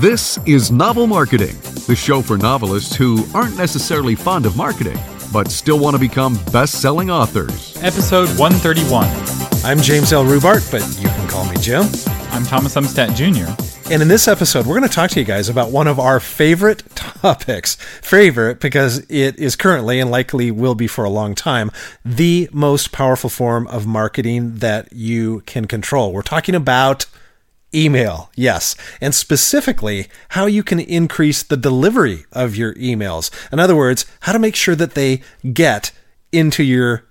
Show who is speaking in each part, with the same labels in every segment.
Speaker 1: This is Novel Marketing, the show for novelists who aren't necessarily fond of marketing, but still want to become best selling authors.
Speaker 2: Episode 131.
Speaker 3: I'm James L. Rubart, but you can call me Jim.
Speaker 2: I'm Thomas Umstattd Jr.
Speaker 3: And in this episode, we're going to talk to you guys about one of our favorite topics. Favorite because it is currently and likely will be for a long time the most powerful form of marketing that you can control. We're talking about email. Yes. And specifically, how you can increase the delivery of your emails. In other words, how to make sure that they get into your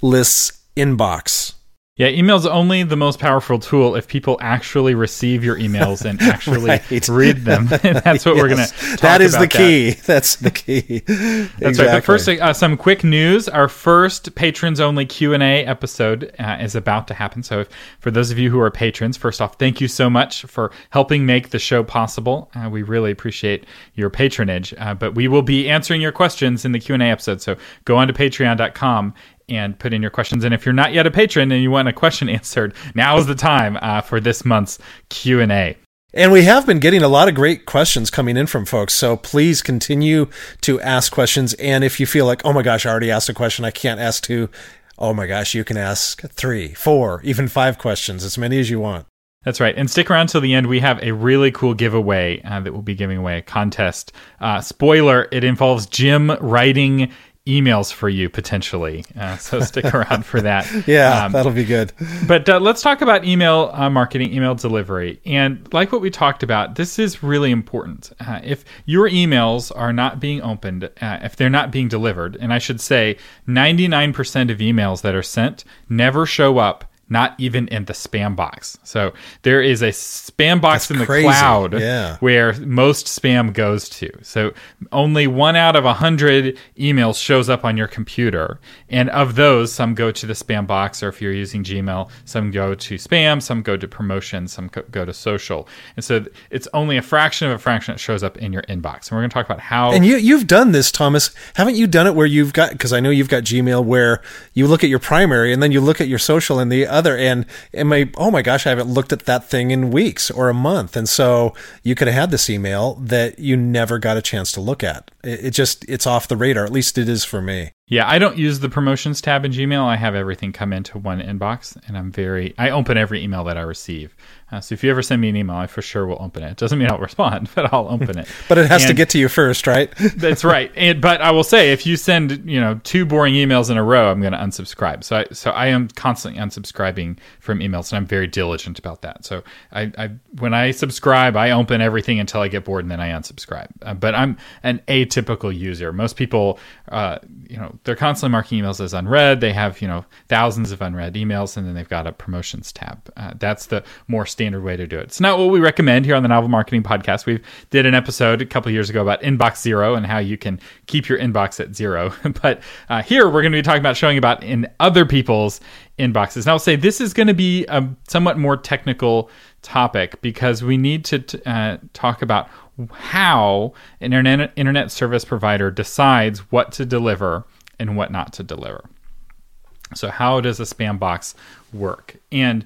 Speaker 3: list's inbox.
Speaker 2: Yeah, email's only the most powerful tool if people actually receive your emails and actually right. read them. That's what yes. we're going to
Speaker 3: That is
Speaker 2: the
Speaker 3: key. That. That's the key.
Speaker 2: That's exactly. right. But first, uh, some quick news. Our first patrons-only Q&A episode uh, is about to happen. So if, for those of you who are patrons, first off, thank you so much for helping make the show possible. Uh, we really appreciate your patronage. Uh, but we will be answering your questions in the Q&A episode. So go on to patreon.com and put in your questions. And if you're not yet a patron and you want a question answered, now is the time uh, for this month's Q and A.
Speaker 3: And we have been getting a lot of great questions coming in from folks. So please continue to ask questions. And if you feel like, oh my gosh, I already asked a question, I can't ask two. Oh my gosh, you can ask three, four, even five questions, as many as you want.
Speaker 2: That's right. And stick around till the end. We have a really cool giveaway uh, that we'll be giving away a contest. Uh, spoiler, it involves Jim writing emails for you potentially. Uh, so stick around for that.
Speaker 3: yeah, um, that'll be good.
Speaker 2: But uh, let's talk about email uh, marketing, email delivery. And like what we talked about, this is really important. Uh, if your emails are not being opened, uh, if they're not being delivered, and I should say 99% of emails that are sent never show up not even in the spam box. So there is a spam box That's in the crazy. cloud yeah. where most spam goes to. So only one out of a hundred emails shows up on your computer. And of those, some go to the spam box, or if you're using Gmail, some go to spam, some go to promotion, some go to social. And so it's only a fraction of a fraction that shows up in your inbox. And we're going to talk about how.
Speaker 3: And you, you've done this, Thomas. Haven't you done it where you've got, because I know you've got Gmail where you look at your primary and then you look at your social and the other and and my oh my gosh i haven't looked at that thing in weeks or a month. And so you could have had this email that you never got a chance to look at. It, it just it's off the radar at least it is for me
Speaker 2: yeah, I don't use the promotions tab in Gmail. I have everything come into one inbox, and I'm very I open every email that I receive. Uh, so if you ever send me an email, I for sure will open it. Doesn't mean I'll respond, but I'll open it.
Speaker 3: but it has and to get to you first, right?
Speaker 2: that's right. And, but I will say, if you send you know two boring emails in a row, I'm going to unsubscribe. So I so I am constantly unsubscribing from emails, and I'm very diligent about that. So I, I when I subscribe, I open everything until I get bored, and then I unsubscribe. Uh, but I'm an atypical user. Most people, uh, you know, they're constantly marking emails as unread. They have you know thousands of unread emails, and then they've got a promotions tab. Uh, that's the more standard way to do it. It's not what we recommend here on the Novel Marketing Podcast. We did an episode a couple years ago about inbox zero and how you can keep your inbox at zero. but uh, here we're going to be talking about showing about in other people's inboxes. And I'll say this is going to be a somewhat more technical topic because we need to uh, talk about how an internet service provider decides what to deliver and what not to deliver. So, how does a spam box work? And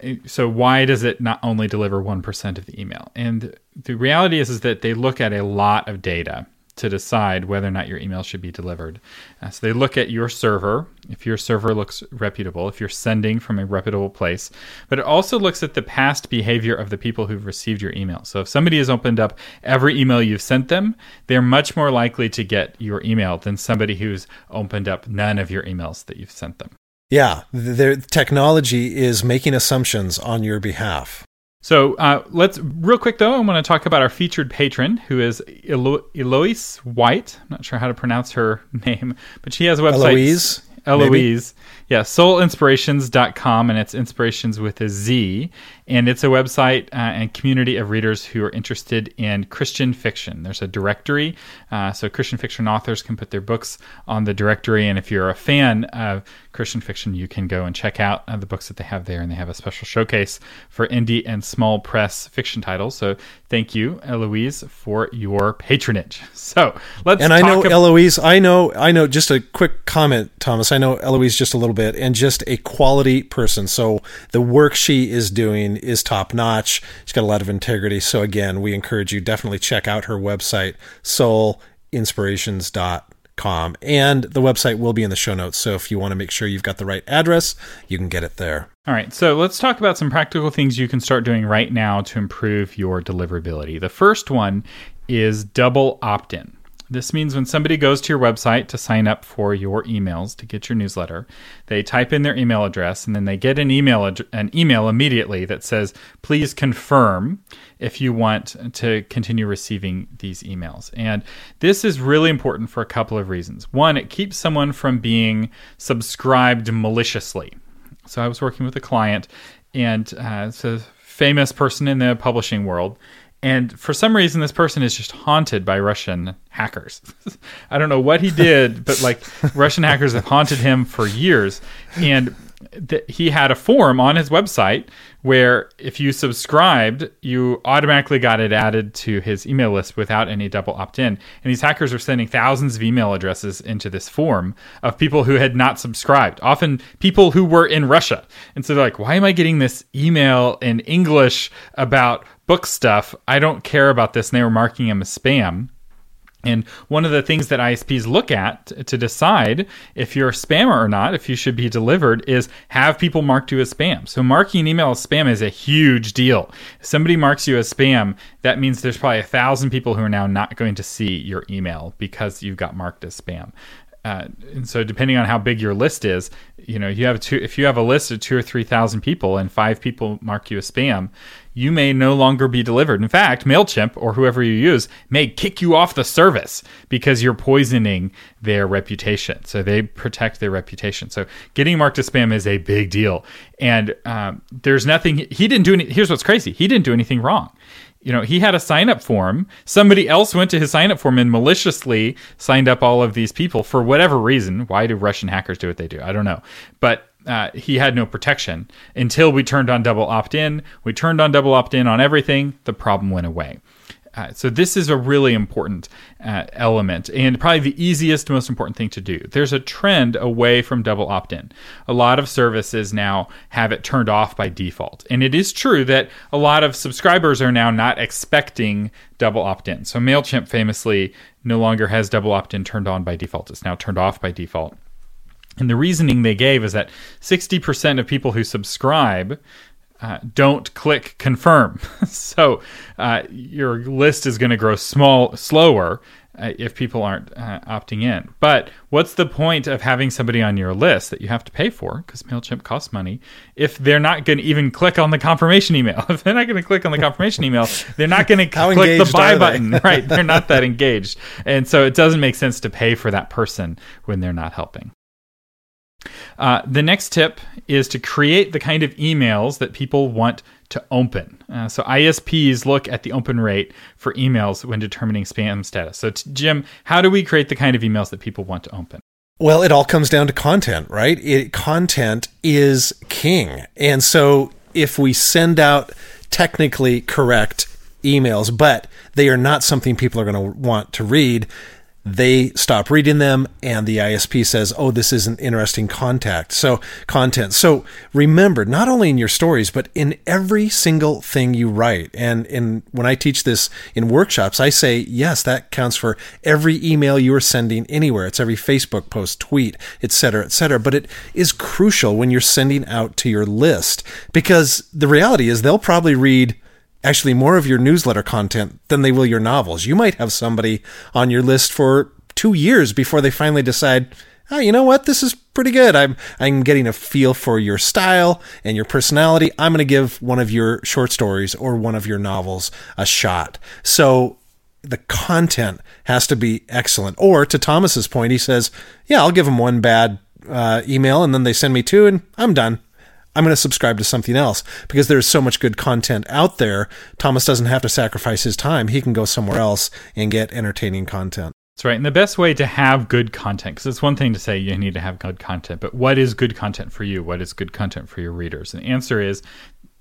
Speaker 2: eh, so why does it not only deliver 1% of the email? And the reality is, is that they look at a lot of data to decide whether or not your email should be delivered. Uh, so they look at your server, if your server looks reputable, if you're sending from a reputable place, but it also looks at the past behavior of the people who've received your email. So if somebody has opened up every email you've sent them, they're much more likely to get your email than somebody who's opened up none of your emails that you've sent them.
Speaker 3: Yeah, the technology is making assumptions on your behalf.
Speaker 2: So uh, let's real quick though. I want to talk about our featured patron, who is Elo- Eloise White. I'm not sure how to pronounce her name, but she has a website.
Speaker 3: Eloise.
Speaker 2: Eloise. Yeah, soulinspirationz.com, and it's inspirations with a Z. And it's a website uh, and community of readers who are interested in Christian fiction. There's a directory, uh, so Christian fiction authors can put their books on the directory. And if you're a fan of Christian fiction, you can go and check out uh, the books that they have there. And they have a special showcase for indie and small press fiction titles. So thank you, Eloise, for your patronage. So let's
Speaker 3: and I know ab- Eloise. I know. I know. Just a quick comment, Thomas. I know Eloise just a little bit bit and just a quality person. So the work she is doing is top notch. She's got a lot of integrity. So again, we encourage you definitely check out her website, soulinspirationz.com. And the website will be in the show notes. So if you want to make sure you've got the right address, you can get it there.
Speaker 2: All right, so let's talk about some practical things you can start doing right now to improve your deliverability. The first one is double opt in. This means when somebody goes to your website to sign up for your emails to get your newsletter, they type in their email address and then they get an email ad- an email immediately that says, "Please confirm if you want to continue receiving these emails." And this is really important for a couple of reasons. One, it keeps someone from being subscribed maliciously. So I was working with a client, and uh, it's a famous person in the publishing world and for some reason, this person is just haunted by Russian hackers. I don't know what he did, but like Russian hackers have haunted him for years. And th- he had a form on his website where if you subscribed, you automatically got it added to his email list without any double opt in. And these hackers were sending thousands of email addresses into this form of people who had not subscribed, often people who were in Russia. And so they're like, why am I getting this email in English about book stuff. I don't care about this. And they were marking him as spam. And one of the things that ISPs look at to decide if you're a spammer or not, if you should be delivered, is have people marked you as spam. So marking an email as spam is a huge deal. If somebody marks you as spam, that means there's probably a thousand people who are now not going to see your email because you got marked as spam. Uh, and so depending on how big your list is, you know, you have two. If you have a list of two or three thousand people and five people mark you as spam, you may no longer be delivered. In fact, Mailchimp or whoever you use may kick you off the service because you're poisoning their reputation. So they protect their reputation. So getting marked as spam is a big deal. And um, there's nothing he didn't do. Any, here's what's crazy: he didn't do anything wrong you know, he had a sign up form. Somebody else went to his sign up form and maliciously signed up all of these people for whatever reason. Why do Russian hackers do what they do? I don't know. But uh, he had no protection until we turned on double opt in. We turned on double opt in on everything. The problem went away. Uh, so this is a really important uh, element and probably the easiest most important thing to do. There's a trend away from double opt-in. A lot of services now have it turned off by default. And it is true that a lot of subscribers are now not expecting double opt-in. So mailchimp famously no longer has double opt-in turned on by default. It's now turned off by default. And the reasoning they gave is that 60% of people who subscribe uh, don't click confirm. so uh, your list is going to grow small, slower uh, if people aren't uh, opting in. But what's the point of having somebody on your list that you have to pay for because Mailchimp costs money if they're not going to even click on the confirmation email? if they're not going to click on the confirmation email, they're not going to click the buy button. right? They're not that engaged, and so it doesn't make sense to pay for that person when they're not helping. Uh, the next tip is to create the kind of emails that people want to open. Uh, so ISPs look at the open rate for emails when determining spam status. So, t- Jim, how do we create the kind of emails that people want to open?
Speaker 3: Well, it all comes down to content, right? It, content is king. And so if we send out technically correct emails, but they are not something people are going to want to read, they stop reading them and the ISP says, "Oh, this isn't interesting contact." So, content. So, remember, not only in your stories, but in every single thing you write. And in when I teach this in workshops, I say, "Yes, that counts for every email you are sending anywhere. It's every Facebook post, tweet, etc., etc." But it is crucial when you're sending out to your list because the reality is they'll probably read actually more of your newsletter content than they will your novels. You might have somebody on your list for two years before they finally decide, oh, you know what, this is pretty good. I'm I'm getting a feel for your style and your personality. I'm going to give one of your short stories or one of your novels a shot. So the content has to be excellent. Or to Thomas's point, he says, "Yeah, I'll give them one bad uh, email, and then they send me two, and I'm done." I'm going to subscribe to something else because there's so much good content out there. Thomas doesn't have to sacrifice his time. He can go somewhere else and get entertaining content.
Speaker 2: That's right. And the best way to have good content, because it's one thing to say you need to have good content, but what is good content for you? What is good content for your readers? And the answer is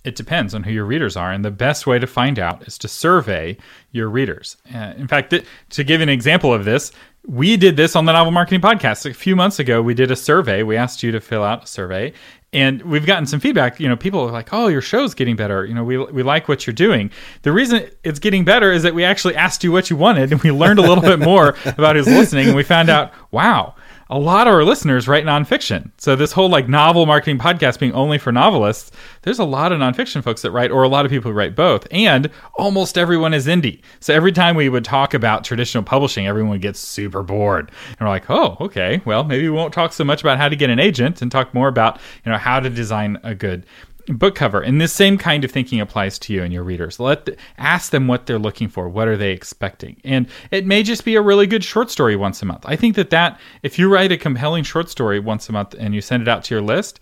Speaker 2: it depends on who your readers are. And the best way to find out is to survey your readers. Uh, in fact, th- to give an example of this, we did this on the Novel Marketing Podcast. A few months ago, we did a survey. We asked you to fill out a survey. And we've gotten some feedback. You know, people are like, "Oh, your show's getting better. You know, we we like what you're doing." The reason it's getting better is that we actually asked you what you wanted, and we learned a little bit more about who's listening, and we found out, wow, a lot of our listeners write nonfiction. So this whole like novel marketing podcast being only for novelists, there's a lot of nonfiction folks that write, or a lot of people who write both, and almost everyone is indie. So every time we would talk about traditional publishing, everyone would get super bored, and we're like, oh, okay, well maybe we won't talk so much about how to get an agent and talk more about you know how to design a good book cover and this same kind of thinking applies to you and your readers. Let the, ask them what they're looking for. What are they expecting? And it may just be a really good short story once a month. I think that that if you write a compelling short story once a month and you send it out to your list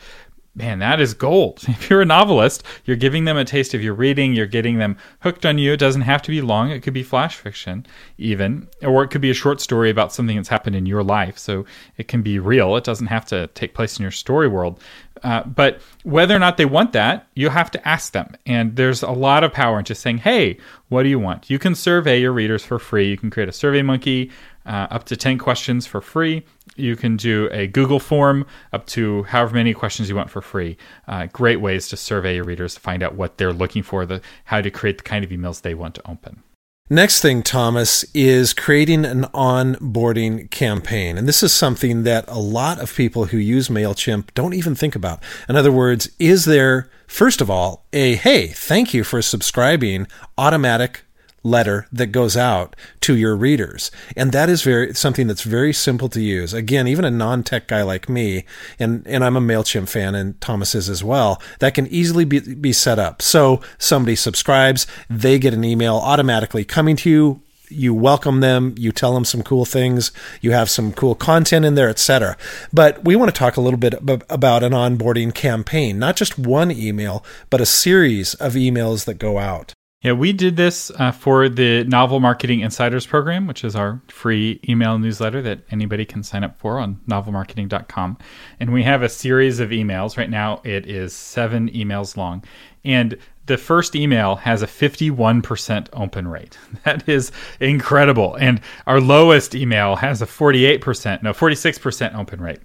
Speaker 2: man, that is gold. If you're a novelist, you're giving them a taste of your reading, you're getting them hooked on you. It doesn't have to be long, it could be flash fiction, even, or it could be a short story about something that's happened in your life. So it can be real, it doesn't have to take place in your story world. Uh, but whether or not they want that, you have to ask them. And there's a lot of power in just saying, hey, what do you want? You can survey your readers for free. You can create a Survey Monkey uh, up to 10 questions for free. You can do a Google form up to however many questions you want for free. Uh, great ways to survey your readers to find out what they're looking for, the how to create the kind of emails they want to open.
Speaker 3: Next thing, Thomas, is creating an onboarding campaign. And this is something that a lot of people who use MailChimp don't even think about. In other words, is there, first of all, a hey, thank you for subscribing automatic letter that goes out to your readers. And that is very something that's very simple to use. Again, even a non-tech guy like me, and, and I'm a MailChimp fan and Thomas is as well, that can easily be, be set up. So somebody subscribes, they get an email automatically coming to you you welcome them, you tell them some cool things, you have some cool content in there, etc. But we want to talk a little bit about an onboarding campaign, not just one email, but a series of emails that go out.
Speaker 2: Yeah, we did this uh, for the Novel Marketing Insiders program, which is our free email newsletter that anybody can sign up for on novelmarketing.com. And we have a series of emails. Right now, it is seven emails long. And the first email has a 51% open rate. That is incredible. And our lowest email has a 48%, no, 46% open rate.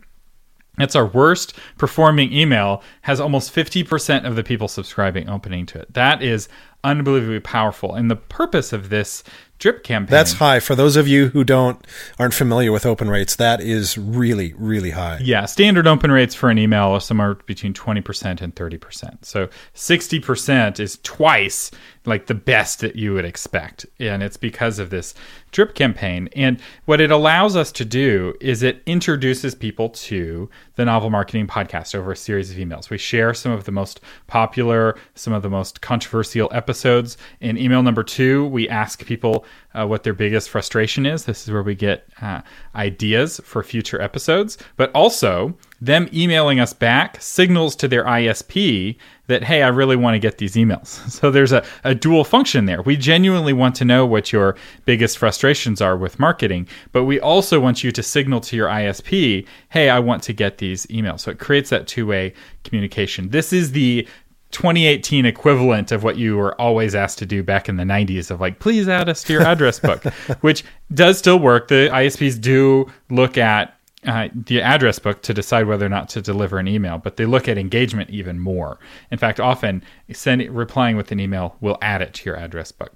Speaker 2: It's our worst performing email, has almost 50% of the people subscribing opening to it. That is unbelievably powerful. And the purpose of this drip campaign
Speaker 3: That's high for those of you who don't aren't familiar with open rates. That is really really high.
Speaker 2: Yeah, standard open rates for an email are somewhere between 20% and 30%. So 60% is twice like the best that you would expect. And it's because of this drip campaign. And what it allows us to do is it introduces people to the Novel Marketing Podcast over a series of emails. We share some of the most popular, some of the most controversial episodes. In email number two, we ask people uh, what their biggest frustration is. This is where we get uh, ideas for future episodes, but also them emailing us back signals to their ISP that, hey, I really want to get these emails. So there's a, a dual function there. We genuinely want to know what your biggest frustrations are with marketing, but we also want you to signal to your ISP, hey, I want to get these emails. So it creates that two way communication. This is the 2018 equivalent of what you were always asked to do back in the 90s of like please add us to your address book which does still work the isps do look at uh, the address book to decide whether or not to deliver an email, but they look at engagement even more. In fact, often send, replying with an email will add it to your address book.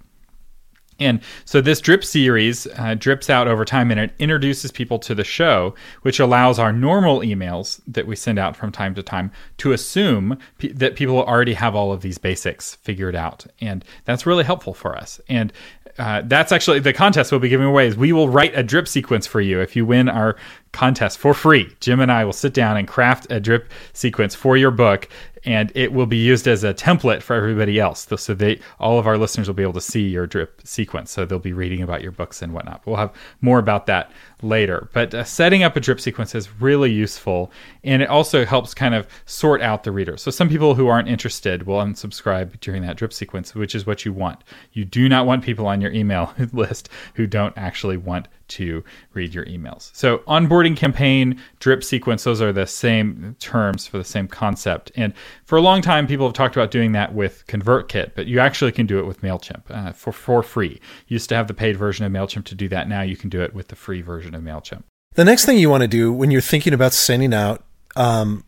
Speaker 2: And so this drip series uh, drips out over time and it introduces people to the show, which allows our normal emails that we send out from time to time to assume p- that people already have all of these basics figured out. And that's really helpful for us. And uh, that's actually the contest we'll be giving away is we will write a drip sequence for you if you win our contest for free. Jim and I will sit down and craft a drip sequence for your book and it will be used as a template for everybody else. So they all of our listeners will be able to see your drip sequence. So they'll be reading about your books and whatnot. We'll have more about that later. But uh, setting up a drip sequence is really useful, and it also helps kind of sort out the reader. So some people who aren't interested will unsubscribe during that drip sequence, which is what you want. You do not want people on your email list who don't actually want to read your emails. So, onboarding campaign, drip sequence, those are the same terms for the same concept. And for a long time, people have talked about doing that with ConvertKit, but you actually can do it with MailChimp uh, for, for free. You used to have the paid version of MailChimp to do that. Now you can do it with the free version of MailChimp.
Speaker 3: The next thing you want to do when you're thinking about sending out um,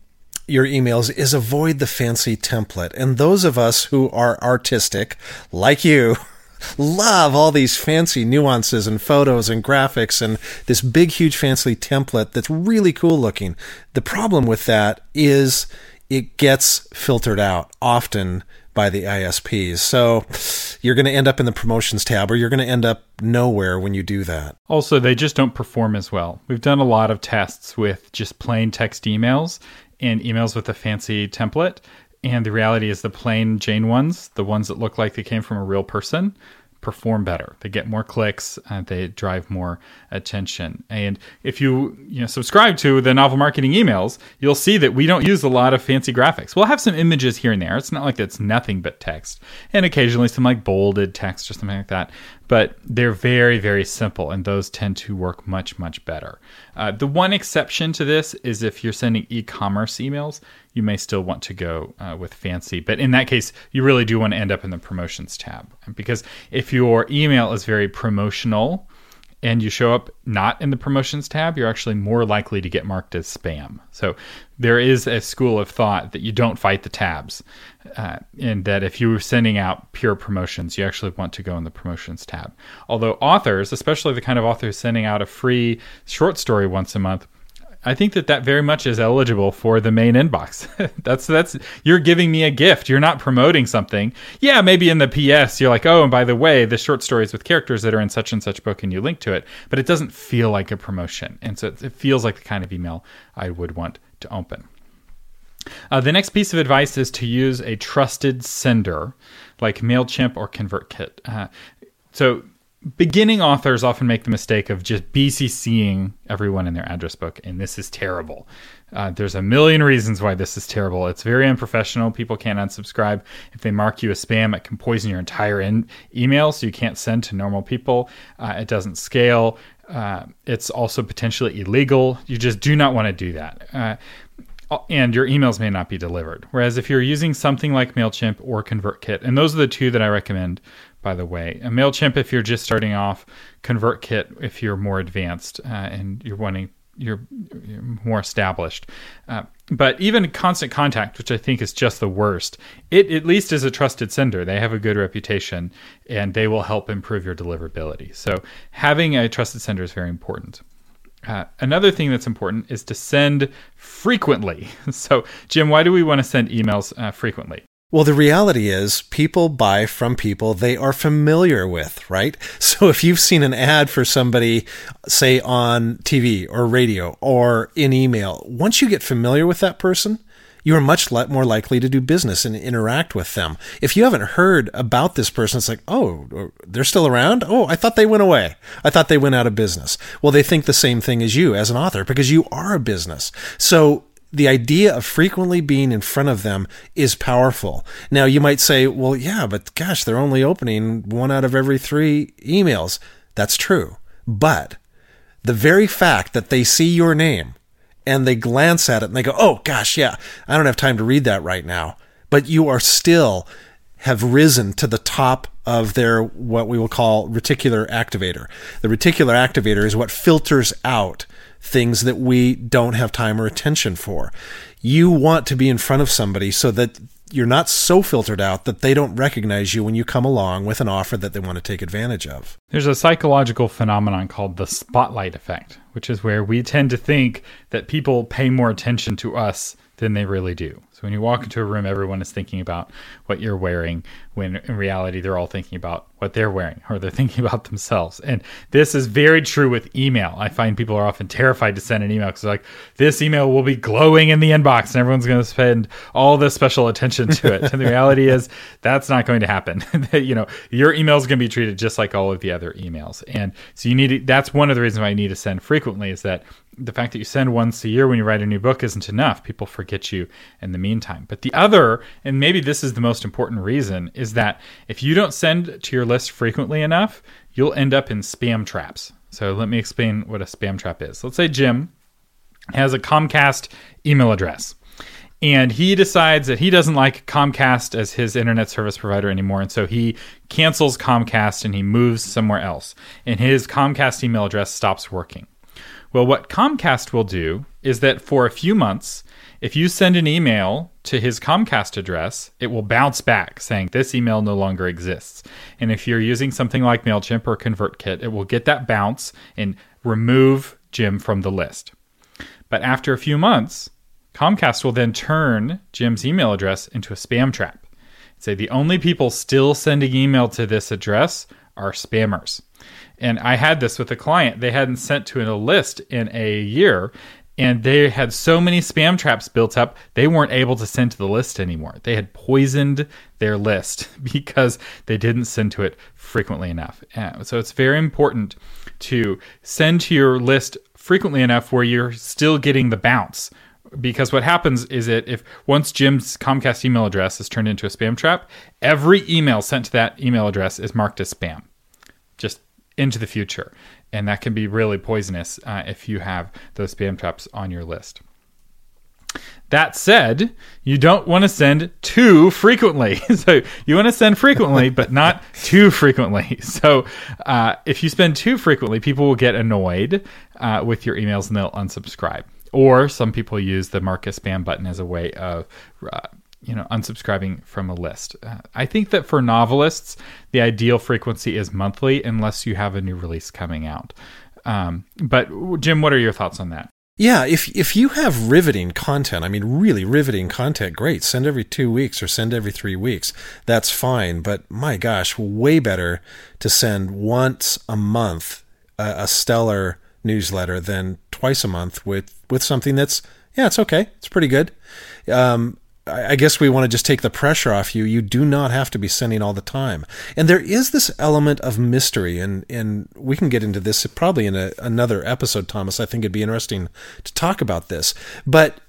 Speaker 3: your emails is avoid the fancy template. And those of us who are artistic, like you, love all these fancy nuances and photos and graphics and this big, huge, fancy template that's really cool looking. The problem with that is it gets filtered out often by the ISPs. So you're going to end up in the promotions tab or you're going to end up nowhere when you do that.
Speaker 2: Also, they just don't perform as well. We've done a lot of tests with just plain text emails and emails with a fancy template. And the reality is the plain Jane ones, the ones that look like they came from a real person, perform better. They get more clicks, uh, they drive more attention. And if you you know subscribe to the novel marketing emails, you'll see that we don't use a lot of fancy graphics. We'll have some images here and there. It's not like it's nothing but text, and occasionally some like bolded text or something like that but they're very, very simple, and those tend to work much, much better. Uh, the one exception to this is if you're sending e commerce emails, you may still want to go uh, with fancy. But in that case, you really do want to end up in the promotions tab. Because if your email is very promotional, and you show up not in the promotions tab, you're actually more likely to get marked as spam. So there is a school of thought that you don't fight the tabs, uh, and that if you were sending out pure promotions, you actually want to go in the promotions tab. Although authors, especially the kind of authors sending out a free short story once a month, I think that that very much is eligible for the main inbox. that's that's you're giving me a gift. You're not promoting something. Yeah, maybe in the PS you're like, "Oh, and by the way, the short stories with characters that are in such and such book and you link to it." But it doesn't feel like a promotion. And so it feels like the kind of email I would want to open. Uh, the next piece of advice is to use a trusted sender like MailChimp or ConvertKit. Uh, so beginning authors often make the mistake of just BCCing everyone in their address book, and this is terrible. Uh, there's a million reasons why this is terrible. It's very unprofessional. People can't unsubscribe. If they mark you as spam, it can poison your entire in- email, so you can't send to normal people. Uh, it doesn't scale. Uh, it's also potentially illegal. You just do not want to do that uh, and your emails may not be delivered. Whereas if you're using something like MailChimp or ConvertKit, and those are the two that I recommend by the way. A MailChimp if you're just starting off, ConvertKit if you're more advanced uh, and you're wanting you're, you're more established. Uh, but even Constant Contact, which I think is just the worst, it at least is a trusted sender. They have a good reputation and they will help improve your deliverability. So having a trusted sender is very important. Uh, another thing that's important is to send frequently. So, Jim, why do we want to send emails uh, frequently?
Speaker 3: Well, the reality is people buy from people they are familiar with, right? So if you've seen an ad for somebody, say on TV or radio or in email, once you get familiar with that person, you are much more likely to do business and interact with them. If you haven't heard about this person, it's like, oh, uh, they're still around? Oh, I thought they went away. I thought they went out of business. Well, they think the same thing as you as an author because you are a business. So the idea of frequently being in front of them is powerful. Now, you might say, well, yeah, but gosh, they're only opening one out of every three emails. That's true. But the very fact that they see your name and they glance at it and they go, oh, gosh, yeah, I don't have time to read that right now. But you are still have risen to the top of their what we will call reticular activator. The reticular activator is what filters out things that we don't have time or attention for. You want to be in front of somebody so that you're not so filtered out that they don't recognize you when you come along with an offer that they want to take advantage of.
Speaker 2: There's a psychological phenomenon called the spotlight effect, which is where we tend to think that people pay more attention to us than they really do. So when you walk into a room, everyone is thinking about what you're wearing, when in reality, they're all thinking about what they're wearing or they're thinking about themselves. And this is very true with email. I find people are often terrified to send an email because like, this email will be glowing in the inbox and everyone's going to spend all this special attention to it. and the reality is that's not going to happen. you know, your email is going to be treated just like all of the other emails. And so you need to, that's one of the reasons why you need to send frequently is that the fact that you send once a year when you write a new book isn't enough. People forget you in the meantime. But the other, and maybe this is the most important reason, is that if you don't send to your list frequently enough, you'll end up in spam traps. So let me explain what a spam trap is. Let's say Jim has a Comcast email address and he decides that he doesn't like Comcast as his internet service provider anymore, and so he cancels Comcast and he moves somewhere else, and his Comcast email address stops working. Well, what Comcast will do is that for a few months, if you send an email to his Comcast address, it will bounce back saying this email no longer exists. And if you're using something like MailChimp or ConvertKit, it will get that bounce and remove Jim from the list. But after a few months, Comcast will then turn Jim's email address into a spam trap. Say the only people still sending email to this address are spammers. And I had this with a client. They hadn't sent to a list in a year, and they had so many spam traps built up, they weren't able to send to the list anymore. They had poisoned their list because they didn't send to it frequently enough. Uh, so it's very important to send to your list frequently enough where you're still getting the bounce because what happens is that if once Jim's Comcast email address is turned into a spam trap, every email sent to that email address is marked as spam, just into the future, and that can be really poisonous uh, if you have those spam traps on your list. That said, you don't want to send too frequently. so you want to send frequently, but not too frequently. So uh, if you spend too frequently, people will get annoyed uh, with your emails and they'll unsubscribe. Or some people use the mark as spam button as a way of, uh, you know, unsubscribing from a list. Uh, I think that for novelists, the ideal frequency is monthly, unless you have a new release coming out. Um, but Jim, what are your thoughts on that?
Speaker 3: Yeah, if if you have riveting content, I mean really riveting content, great. Send every 2 weeks or send every 3 weeks. That's fine, but my gosh, way better to send once a month a, a stellar newsletter than twice a month with with something that's yeah, it's okay. It's pretty good. Um, I guess we want to just take the pressure off you. You do not have to be sending all the time. And there is this element of mystery, and, and we can get into this probably in a, another episode, Thomas. I think it'd be interesting to talk about this. But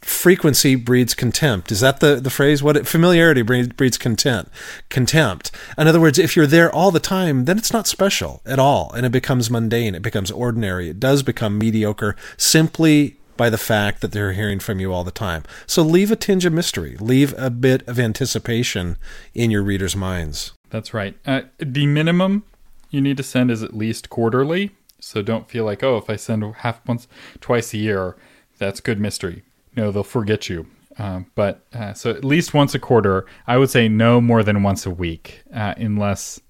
Speaker 3: frequency breeds contempt. Is that the, the phrase? What familiarity breeds, contempt. Contempt. In other words, if you're there all the time, then it's not special at all, and it becomes mundane. It becomes ordinary. It does become mediocre simply by the fact that they're hearing from you all the time. So leave a tinge of mystery, leave a bit of anticipation in your readers' minds.
Speaker 2: That's right. Uh, the minimum you need to send is at least quarterly. So don't feel like, oh, if I send half once, twice a year, that's good mystery. No, they'll forget you. Uh, but uh, so at least once a quarter, I would say no more than once a week, uh, unless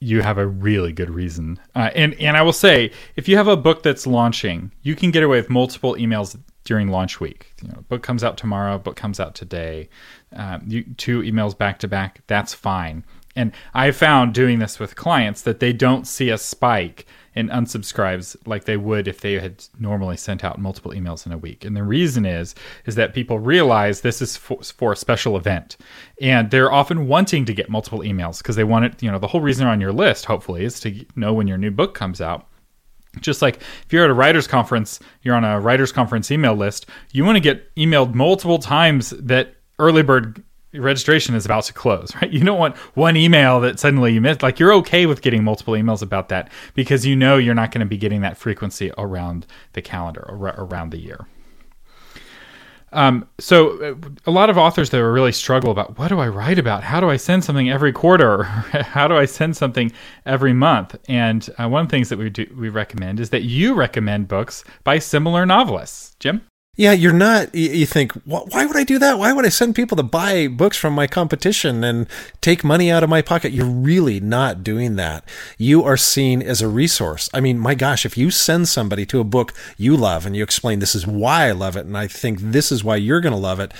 Speaker 2: you have a really good reason. Uh, and and I will say, if you have a book that's launching, you can get away with multiple emails during launch week. You know, book comes out tomorrow, book comes out today. Um, you, two emails back to back. That's fine. And I found doing this with clients that they don't see a spike in unsubscribes like they would if they had normally sent out multiple emails in a week. And the reason is is that people realize this is for, for a special event, and they're often wanting to get multiple emails because they want it. You know, the whole reason they're on your list, hopefully, is to know when your new book comes out. Just like if you're at a writers conference, you're on a writers conference email list, you want to get emailed multiple times that early bird registration is about to close, right? You don't want one email that suddenly you missed. Like you're okay with getting multiple emails about that because you know you're not going to be getting that frequency around the calendar around the year. Um, so uh, a lot of authors that really struggle about what do I write about? How do I send something every quarter? How do I send something every month? And uh, one of the things that we do we recommend is that you recommend books by similar novelists. Jim.
Speaker 3: Yeah, you're not. You think, why would I do that? Why would I send people to buy books from my competition and take money out of my pocket? You're really not doing that. You are seen as a resource. I mean, my gosh, if you send somebody to a book you love and you explain this is why I love it and I think this is why you're going to love it,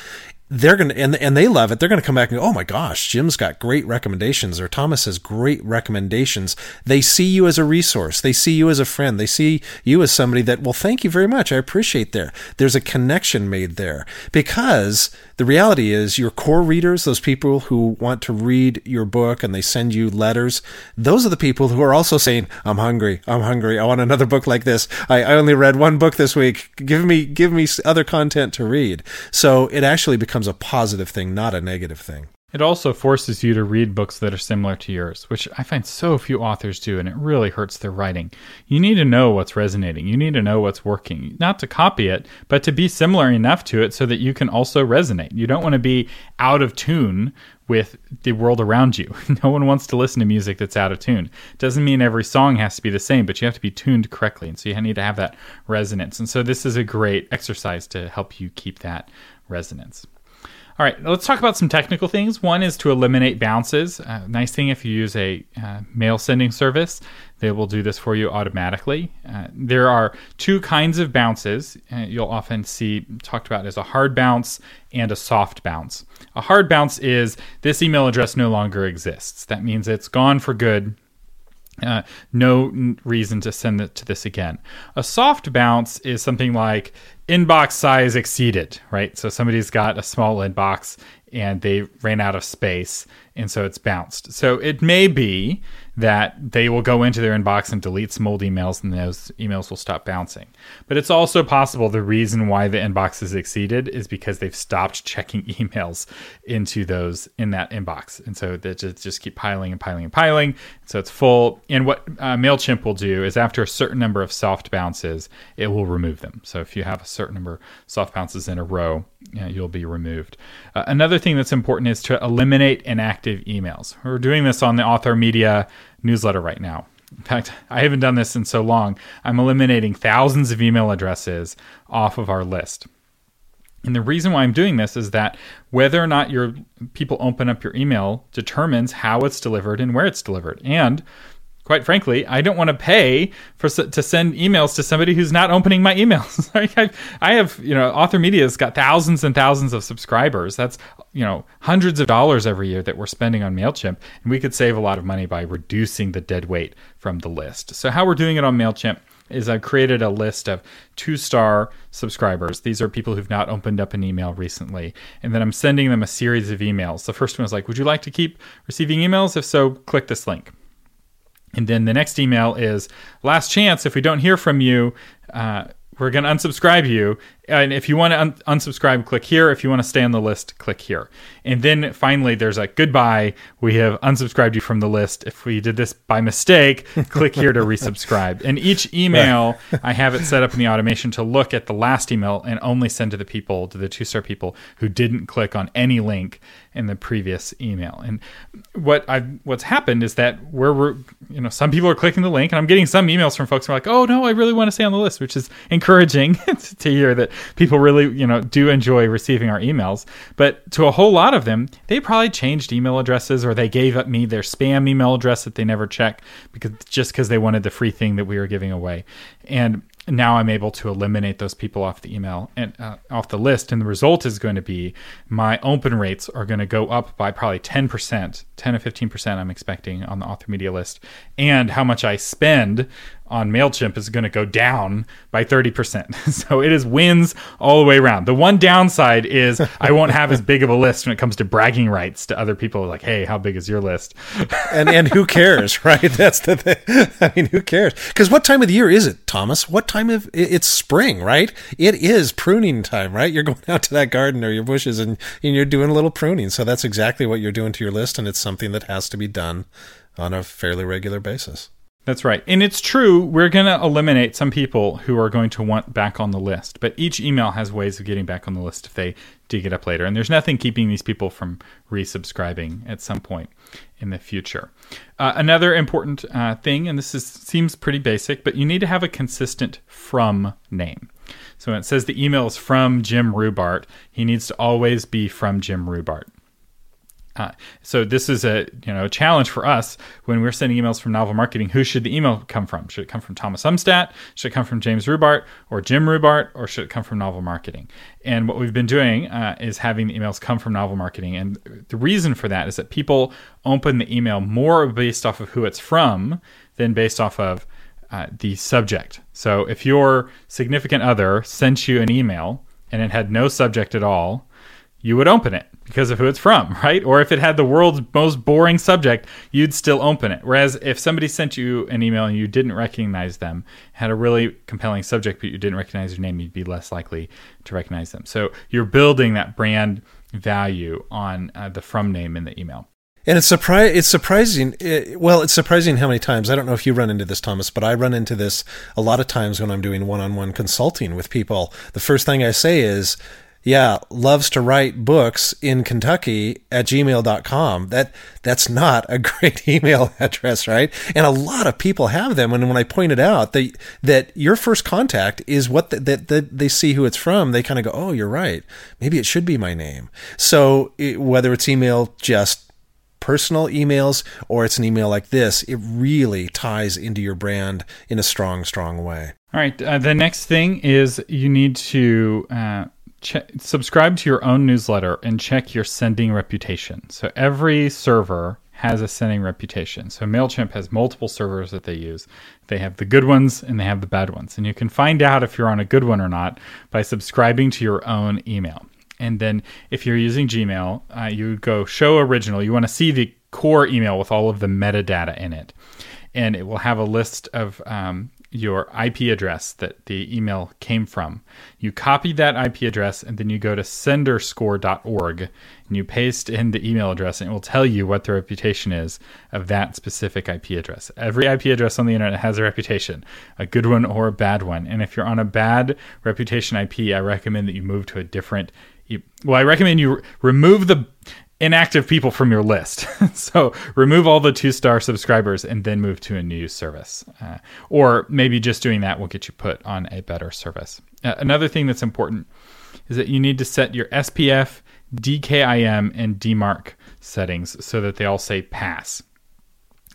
Speaker 3: they're to, and, and they love it. They're to come back and go, oh my gosh, Jim's got great recommendations or Thomas has great recommendations. They see you as a resource. They see you as a friend. They see you as somebody that, well, thank you very much. I appreciate there. There's a connection made there because the reality is your core readers, those people who want to read your book and they send you letters, those are the people who are also saying, I'm hungry. I'm hungry. I want another book like this. I, I only read one book this week. Give me, give me other content to read. So it actually becomes becomes a positive thing, not a negative thing.
Speaker 2: It also forces you to read books that are similar to yours, which I find so few authors do, and it really hurts their writing. You need to know what's resonating. You need to know what's working. Not to copy it, but to be similar enough to it so that you can also resonate. You don't want to be out of tune with the world around you. No one wants to listen to music that's out of tune. Doesn't mean every song has to be the same, but you have to be tuned correctly. And so you need to have that resonance. And so this is a great exercise to help you keep that resonance. All right, let's talk about some technical things. One is to eliminate bounces. Uh, nice thing if you use a uh, mail sending service, they will do this for you automatically. Uh, there are two kinds of bounces uh, you'll often see talked about as a hard bounce and a soft bounce. A hard bounce is this email address no longer exists. That means it's gone for good. Uh, no reason to send it to this again. A soft bounce is something like inbox size exceeded, right? So somebody's got a small inbox and they ran out of space and so it's bounced. So it may be that they will go into their inbox and delete some old emails and those emails will stop bouncing. But it's also possible the reason why the inbox is exceeded is because they've stopped checking emails into those in that inbox. And so they just, just keep piling and piling and piling. So it's full. And what uh, MailChimp will do is after a certain number of soft bounces, it will remove them. So if you have a certain number of soft bounces in a row, you know, you'll be removed. Uh, another thing that's important is to eliminate inactive emails. We're doing this on the Author Media newsletter right now. In fact, I haven't done this in so long. I'm eliminating thousands of email addresses off of our list. And the reason why I'm doing this is that whether or not your people open up your email determines how it's delivered and where it's delivered. And quite frankly, I don't want to pay for to send emails to somebody who's not opening my emails. I, have, you know, Author Media's got thousands and thousands of subscribers. That's, you know, hundreds of dollars every year that we're spending on Mailchimp, and we could save a lot of money by reducing the dead weight from the list. So how we're doing it on Mailchimp is I've created a list of two star subscribers. These are people who've not opened up an email recently. And then I'm sending them a series of emails. The first one is like, Would you like to keep receiving emails? If so, click this link. And then the next email is last chance. If we don't hear from you, uh, we're going to unsubscribe you. And if you want to un- unsubscribe, click here. If you want to stay on the list, click here. And then finally, there's a goodbye. We have unsubscribed you from the list. If we did this by mistake, click here to resubscribe. And each email, I have it set up in the automation to look at the last email and only send to the people, to the two star people who didn't click on any link in the previous email. And what I what's happened is that where we're you know some people are clicking the link, and I'm getting some emails from folks who are like, oh no, I really want to stay on the list, which is encouraging to hear that people really you know do enjoy receiving our emails. But to a whole lot of them, they probably changed email addresses or they gave up me their spam email address that they never check because just because they wanted the free thing that we were giving away. And now I'm able to eliminate those people off the email and uh, off the list. And the result is going to be my open rates are going to go up by probably 10%, 10 to 15%, I'm expecting on the author media list. And how much I spend on MailChimp is going to go down by 30%. so it is wins all the way around. The one downside is I won't have as big of a list when it comes to bragging rights to other people like, hey, how big is your list?
Speaker 3: and and who cares, right? That's the thing. I mean, who cares? Because what time of the year is it, Thomas? What time of it's spring, right? It is pruning time, right? You're going out to that garden or your bushes and, and you're doing a little pruning. So that's exactly what you're doing to your list, and it's something that has to be done on a fairly regular basis.
Speaker 2: That's right. And it's true, we're going to eliminate some people who are going to want back on the list. But each email has ways of getting back on the list if they dig it up later. And there's nothing keeping these people from resubscribing at some point in the future. Uh, another important uh, thing, and this is, seems pretty basic, but you need to have a consistent from name. So when it says the email is from Jim Rubart, he needs to always be from Jim Rubart. Uh, so this is a you know a challenge for us when we're sending emails from Novel Marketing. Who should the email come from? Should it come from Thomas Umstattd? Should it come from James Rubart or Jim Rubart? Or should it come from Novel Marketing? And what we've been doing uh, is having the emails come from Novel Marketing. And the reason for that is that people open the email more based off of who it's from than based off of uh, the subject. So if your significant other sent you an email and it had no subject at all, you would open it because of who it's from, right? Or if it had the world's most boring subject, you'd still open it. Whereas if somebody sent you an email and you didn't recognize them, had a really compelling subject, but you didn't recognize their name, you'd be less likely to recognize them. So you're building that brand value on uh, the from name in the email.
Speaker 3: And it's surpri- It's surprising. It, well, it's surprising how many times. I don't know if you run into this, Thomas, but I run into this a lot of times when I'm doing one-on-one consulting with people. The first thing I say is, yeah, loves to write books in Kentucky at gmail.com. That, that's not a great email address, right? And a lot of people have them. And when I pointed out that, that your first contact is what the, that, they see who it's from, they kind of go, Oh, you're right. Maybe it should be my name. So it, whether it's email just personal emails or it's an email like this, it really ties into your brand in a strong, strong way.
Speaker 2: All right. Uh, the next thing is you need to uh, subscribe to your own newsletter and check your sending reputation. So every server has a sending reputation. So MailChimp has multiple servers that they use. They have the good ones and they have the bad ones. And you can find out if you're on a good one or not by subscribing to your own email. And then if you're using Gmail, uh, you go show original. You want to see the core email with all of the metadata in it. And it will have a list of um, your IP address that the email came from. You copy that IP address and then you go to senderscore.org and you paste in the email address and it will tell you what the reputation is of that specific IP address. Every IP address on the internet has a reputation, a good one or a bad one. And if you're on a bad reputation IP, I recommend that you move to a different well, I recommend you remove the inactive people from your list. so remove all the two star subscribers and then move to a new service. Uh, or maybe just doing that will get you put on a better service. Uh, another thing that's important is that you need to set your SPF, DKIM, and DMARC settings so that they all say pass.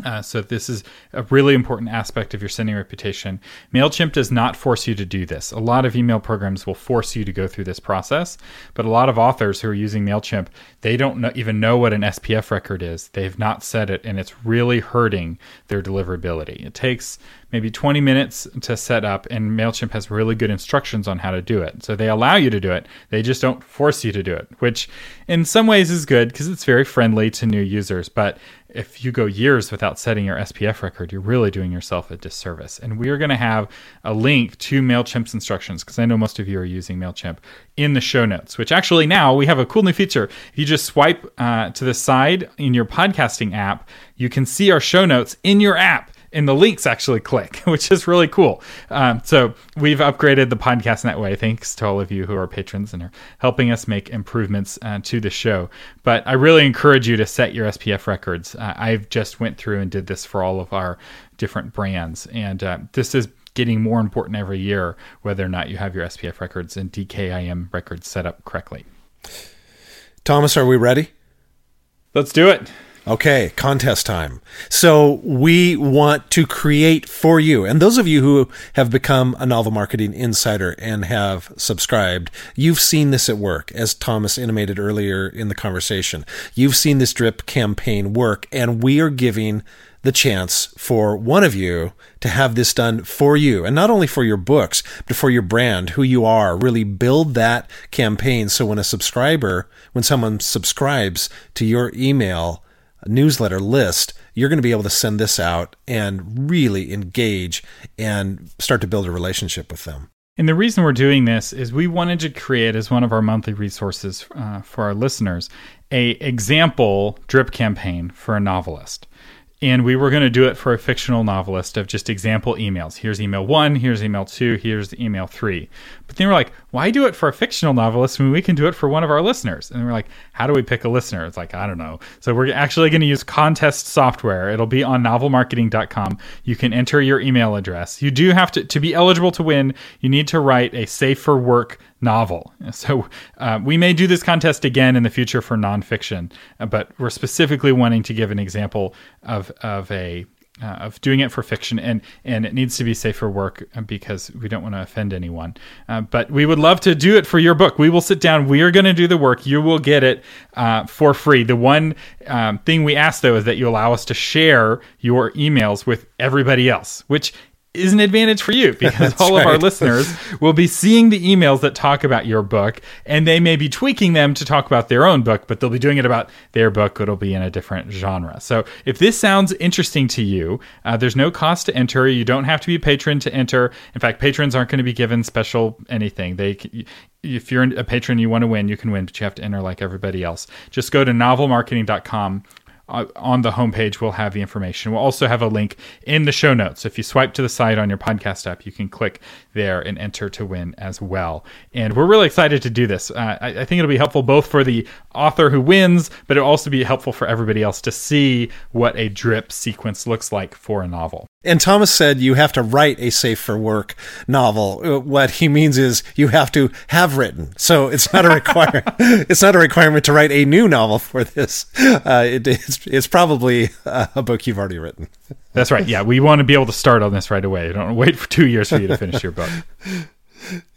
Speaker 2: Uh, so this is a really important aspect of your sending reputation. MailChimp does not force you to do this. A lot of email programs will force you to go through this process, but a lot of authors who are using MailChimp, they don't know, even know what an SPF record is. They've not set it, and it's really hurting their deliverability. It takes maybe 20 minutes to set up, and MailChimp has really good instructions on how to do it. So they allow you to do it, they just don't force you to do it, which in some ways is good because it's very friendly to new users. But if you go years without setting your SPF record, you're really doing yourself a disservice. And we are going to have a link to MailChimp's instructions because I know most of you are using MailChimp in the show notes, which actually now we have a cool new feature. If you just swipe uh, to the side in your podcasting app, you can see our show notes in your app and the links actually click, which is really cool. Um, so we've upgraded the podcast in that way. Thanks to all of you who are patrons and are helping us make improvements uh, to the show. But I really encourage you to set your SPF records. Uh, I've just went through and did this for all of our different brands, and uh, this is getting more important every year, whether or not you have your SPF records and DKIM records set up correctly.
Speaker 3: Thomas, are we ready?
Speaker 2: Let's do it.
Speaker 3: Okay, contest time. So we want to create for you, and those of you who have become a novel marketing insider and have subscribed, you've seen this at work, as Thomas intimated earlier in the conversation. You've seen this drip campaign work, and we are giving the chance for one of you to have this done for you and not only for your books but for your brand who you are really build that campaign so when a subscriber when someone subscribes to your email newsletter list, you're going to be able to send this out and really engage and start to build a relationship with them.
Speaker 2: And the reason we're doing this is we wanted to create as one of our monthly resources uh, for our listeners a example drip campaign for a novelist and we were going to do it for a fictional novelist of just example emails. Here's email one, here's email two, here's email three. But then we're like, why do it for a fictional novelist when we can do it for one of our listeners? And we're like, how do we pick a listener? It's like, I don't know. So we're actually going to use contest software. It'll be on novelmarketing.com. You can enter your email address. You do have to, to be eligible to win, you need to write a safe for work novel. So uh, we may do this contest again in the future for nonfiction, uh, but we're specifically wanting to give an example of of a uh, of doing it for fiction, and and it needs to be safe for work uh, because we don't want to offend anyone. Uh, but we would love to do it for your book. We will sit down. We are going to do the work. You will get it uh, for free. The one um, thing we ask though is that you allow us to share your emails with everybody else, which is an advantage for you because all of our listeners will be seeing the emails that talk about your book and they may be tweaking them to talk about their own book, but they'll be doing it about their book. It'll be in a different genre. So if this sounds interesting to you, uh, there's no cost to enter. You don't have to be a patron to enter. In fact, patrons aren't going to be given special anything. They, if you're a patron, you want to win, you can win, but you have to enter like everybody else. Just go to novelmarketing.com uh, on the homepage we'll have the information we'll also have a link in the show notes if you swipe to the side on your podcast app you can click there and enter to win as well and we're really excited to do this uh, I, I think it'll be helpful both for the author who wins but it'll also be helpful for everybody else to see what a drip sequence looks like for a novel
Speaker 3: And Thomas said you have to write a safe for work novel. Uh, What he means is you have to have written. So it's not a requirement. it's not a requirement to write a new novel for this. Uh, it, it's, it's probably uh, a book you've already written.
Speaker 2: that's right yeah we want to be able to start on this right away don't wait for two years for you to finish your book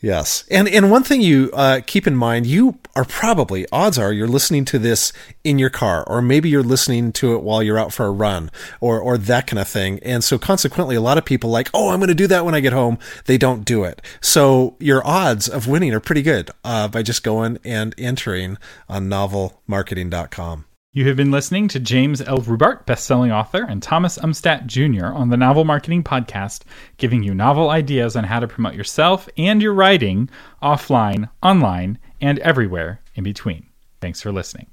Speaker 3: Yes, and and one thing you uh, keep in mind, you are probably odds are you're listening to this in your car, or maybe you're listening to it while you're out for a run, or or that kind of thing. And so consequently, a lot of people like, oh, I'm going to do that when I get home. They don't do it. So your odds of winning are pretty good uh, by just going and entering on novelmarketing.com.
Speaker 2: You have been listening to James L. Rubart, bestselling author, and Thomas Umstadt Jr. on the Novel Marketing Podcast, giving you novel ideas on how to promote yourself and your writing offline, online, and everywhere in between. Thanks for listening.